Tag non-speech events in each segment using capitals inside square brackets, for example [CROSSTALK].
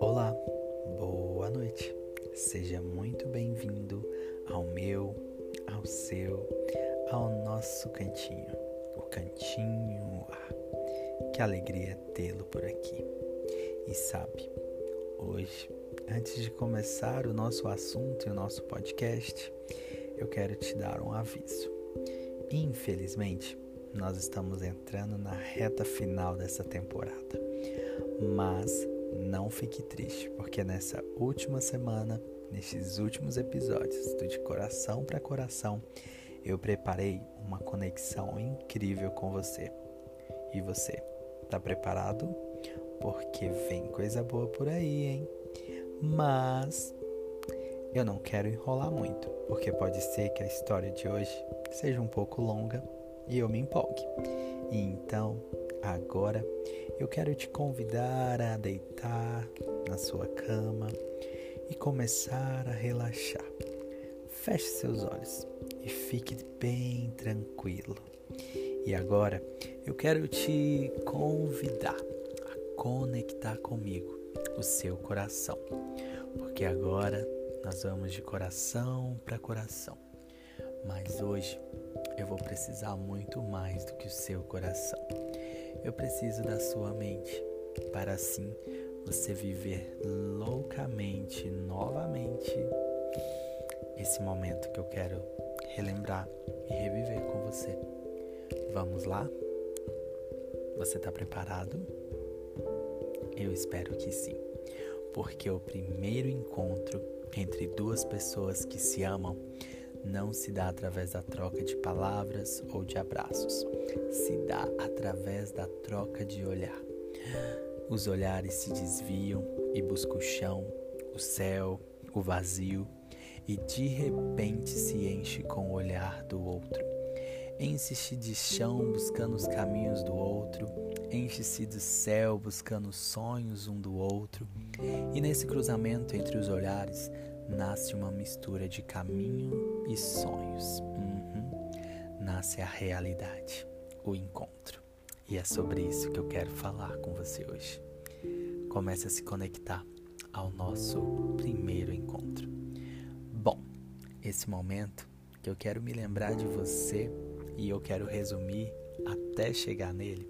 Olá, boa noite. Seja muito bem-vindo ao meu, ao seu, ao nosso cantinho. O cantinho. Ah, que alegria tê-lo por aqui. E sabe, hoje, antes de começar o nosso assunto e o nosso podcast, eu quero te dar um aviso. Infelizmente, nós estamos entrando na reta final dessa temporada. Mas não fique triste, porque nessa última semana, nesses últimos episódios do De Coração para Coração, eu preparei uma conexão incrível com você. E você, tá preparado? Porque vem coisa boa por aí, hein? Mas eu não quero enrolar muito, porque pode ser que a história de hoje seja um pouco longa e eu me empolgue. Então, agora, eu quero te convidar a deitar na sua cama e começar a relaxar. Feche seus olhos e fique bem tranquilo. E agora, eu quero te convidar a conectar comigo o seu coração, porque agora nós vamos de coração para coração. Mas hoje eu vou precisar muito mais do que o seu coração. Eu preciso da sua mente para assim você viver loucamente novamente esse momento que eu quero relembrar e reviver com você. Vamos lá? Você está preparado? Eu espero que sim, porque o primeiro encontro entre duas pessoas que se amam não se dá através da troca de palavras ou de abraços, se dá através da troca de olhar. Os olhares se desviam e buscam o chão, o céu, o vazio, e de repente se enche com o olhar do outro. Enche-se de chão buscando os caminhos do outro, enche-se do céu buscando os sonhos um do outro, e nesse cruzamento entre os olhares nasce uma mistura de caminho e sonhos. Uhum. Nasce a realidade, o encontro. E é sobre isso que eu quero falar com você hoje. Comece a se conectar ao nosso primeiro encontro. Bom, esse momento que eu quero me lembrar de você e eu quero resumir até chegar nele,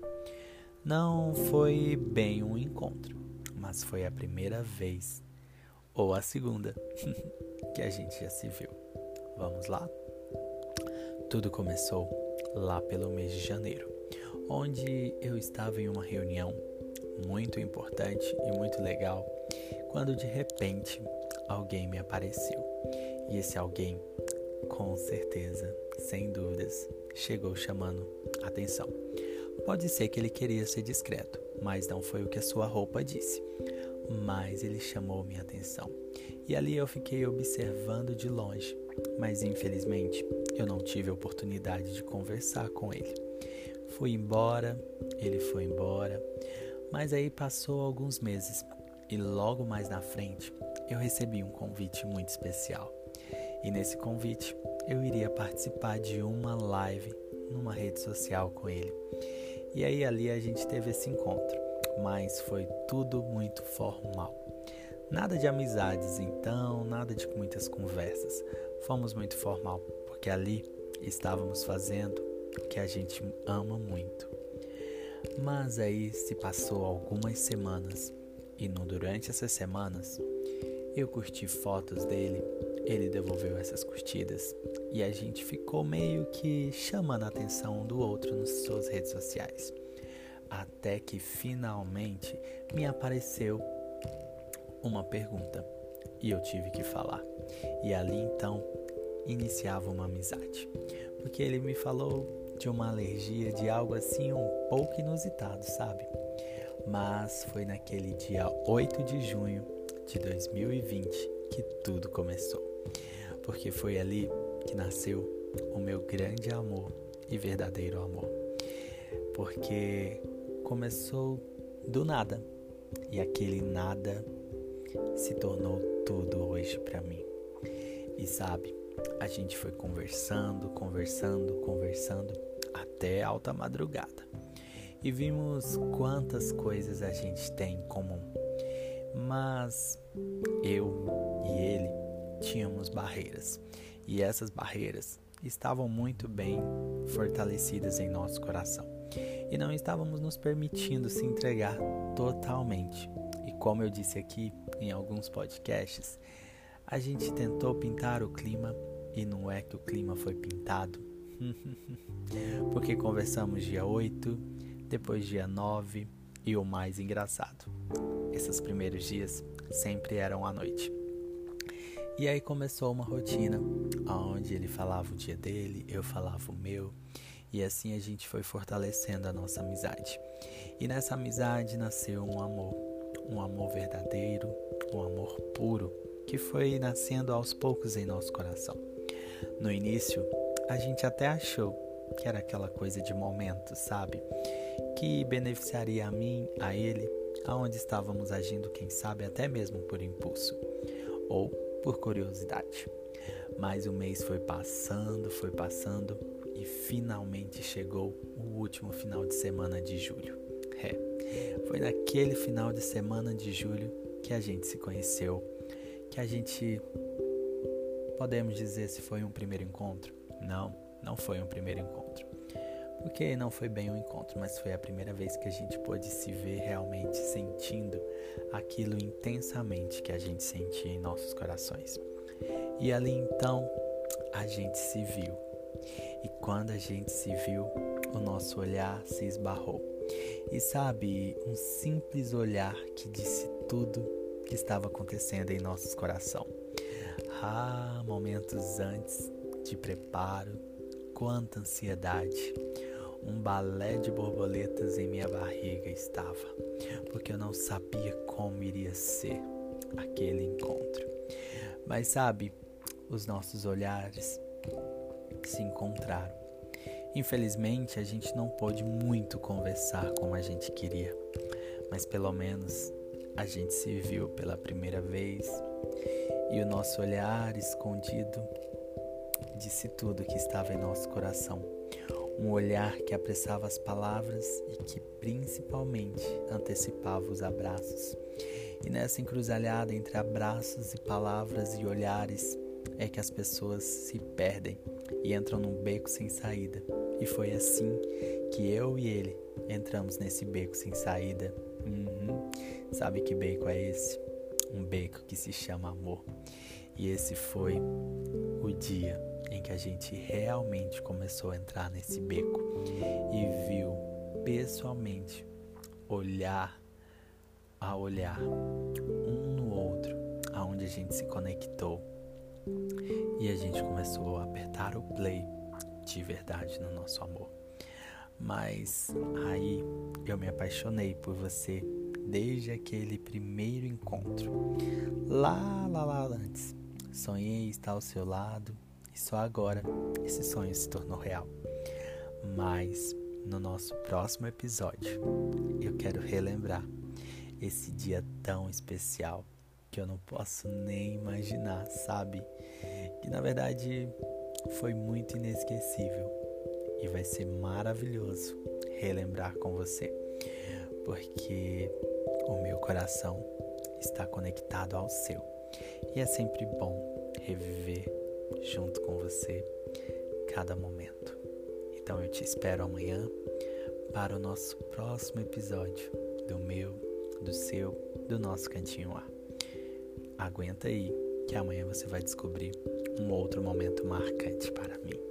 não foi bem um encontro, mas foi a primeira vez ou a segunda [LAUGHS] que a gente já se viu. Vamos lá? Tudo começou lá pelo mês de janeiro, onde eu estava em uma reunião muito importante e muito legal, quando de repente alguém me apareceu. E esse alguém, com certeza, sem dúvidas, chegou chamando atenção. Pode ser que ele queria ser discreto, mas não foi o que a sua roupa disse mas ele chamou minha atenção. E ali eu fiquei observando de longe, mas infelizmente eu não tive a oportunidade de conversar com ele. Fui embora, ele foi embora, mas aí passou alguns meses e logo mais na frente eu recebi um convite muito especial. E nesse convite eu iria participar de uma live numa rede social com ele. E aí ali a gente teve esse encontro mas foi tudo muito formal. Nada de amizades então, nada de muitas conversas. Fomos muito formal, porque ali estávamos fazendo o que a gente ama muito. Mas aí se passou algumas semanas e no, durante essas semanas eu curti fotos dele, ele devolveu essas curtidas e a gente ficou meio que chamando a atenção um do outro nas suas redes sociais até que finalmente me apareceu uma pergunta e eu tive que falar. E ali então iniciava uma amizade, porque ele me falou de uma alergia de algo assim um pouco inusitado, sabe? Mas foi naquele dia 8 de junho de 2020 que tudo começou. Porque foi ali que nasceu o meu grande amor e verdadeiro amor. Porque começou do nada e aquele nada se tornou tudo hoje para mim. E sabe, a gente foi conversando, conversando, conversando até alta madrugada. e vimos quantas coisas a gente tem em comum. Mas eu e ele tínhamos barreiras, e essas barreiras estavam muito bem fortalecidas em nosso coração e não estávamos nos permitindo se entregar totalmente. E como eu disse aqui em alguns podcasts, a gente tentou pintar o clima e não é que o clima foi pintado. [LAUGHS] Porque conversamos dia 8, depois dia 9 e o mais engraçado. Esses primeiros dias sempre eram à noite. E aí começou uma rotina, onde ele falava o dia dele, eu falava o meu, e assim a gente foi fortalecendo a nossa amizade. E nessa amizade nasceu um amor, um amor verdadeiro, um amor puro, que foi nascendo aos poucos em nosso coração. No início, a gente até achou que era aquela coisa de momento, sabe? Que beneficiaria a mim, a ele, aonde estávamos agindo, quem sabe até mesmo por impulso. Ou por curiosidade. Mas o mês foi passando, foi passando e finalmente chegou o último final de semana de julho. É, foi naquele final de semana de julho que a gente se conheceu, que a gente podemos dizer se foi um primeiro encontro? Não, não foi um primeiro encontro. Porque não foi bem um encontro, mas foi a primeira vez que a gente pôde se ver realmente sentindo aquilo intensamente que a gente sentia em nossos corações. E ali então a gente se viu. E quando a gente se viu, o nosso olhar se esbarrou. E sabe, um simples olhar que disse tudo que estava acontecendo em nossos coração. Ah, momentos antes de preparo, quanta ansiedade um balé de borboletas em minha barriga estava, porque eu não sabia como iria ser aquele encontro. Mas sabe, os nossos olhares se encontraram. Infelizmente, a gente não pôde muito conversar como a gente queria, mas pelo menos a gente se viu pela primeira vez e o nosso olhar escondido disse tudo que estava em nosso coração um olhar que apressava as palavras e que principalmente antecipava os abraços. E nessa encruzalhada entre abraços e palavras e olhares é que as pessoas se perdem e entram num beco sem saída. E foi assim que eu e ele entramos nesse beco sem saída. Uhum. Sabe que beco é esse? Um beco que se chama amor. E esse foi o dia em que a gente realmente começou a entrar nesse beco e viu pessoalmente olhar a olhar um no outro, aonde a gente se conectou e a gente começou a apertar o play de verdade no nosso amor. Mas aí eu me apaixonei por você desde aquele primeiro encontro. Lá, lá, lá antes. Sonhei estar ao seu lado e só agora esse sonho se tornou real. Mas no nosso próximo episódio, eu quero relembrar esse dia tão especial que eu não posso nem imaginar, sabe? Que na verdade foi muito inesquecível e vai ser maravilhoso relembrar com você, porque o meu coração está conectado ao seu e é sempre bom reviver junto com você cada momento. Então eu te espero amanhã para o nosso próximo episódio do meu, do seu, do nosso cantinho A. Aguenta aí que amanhã você vai descobrir um outro momento marcante para mim.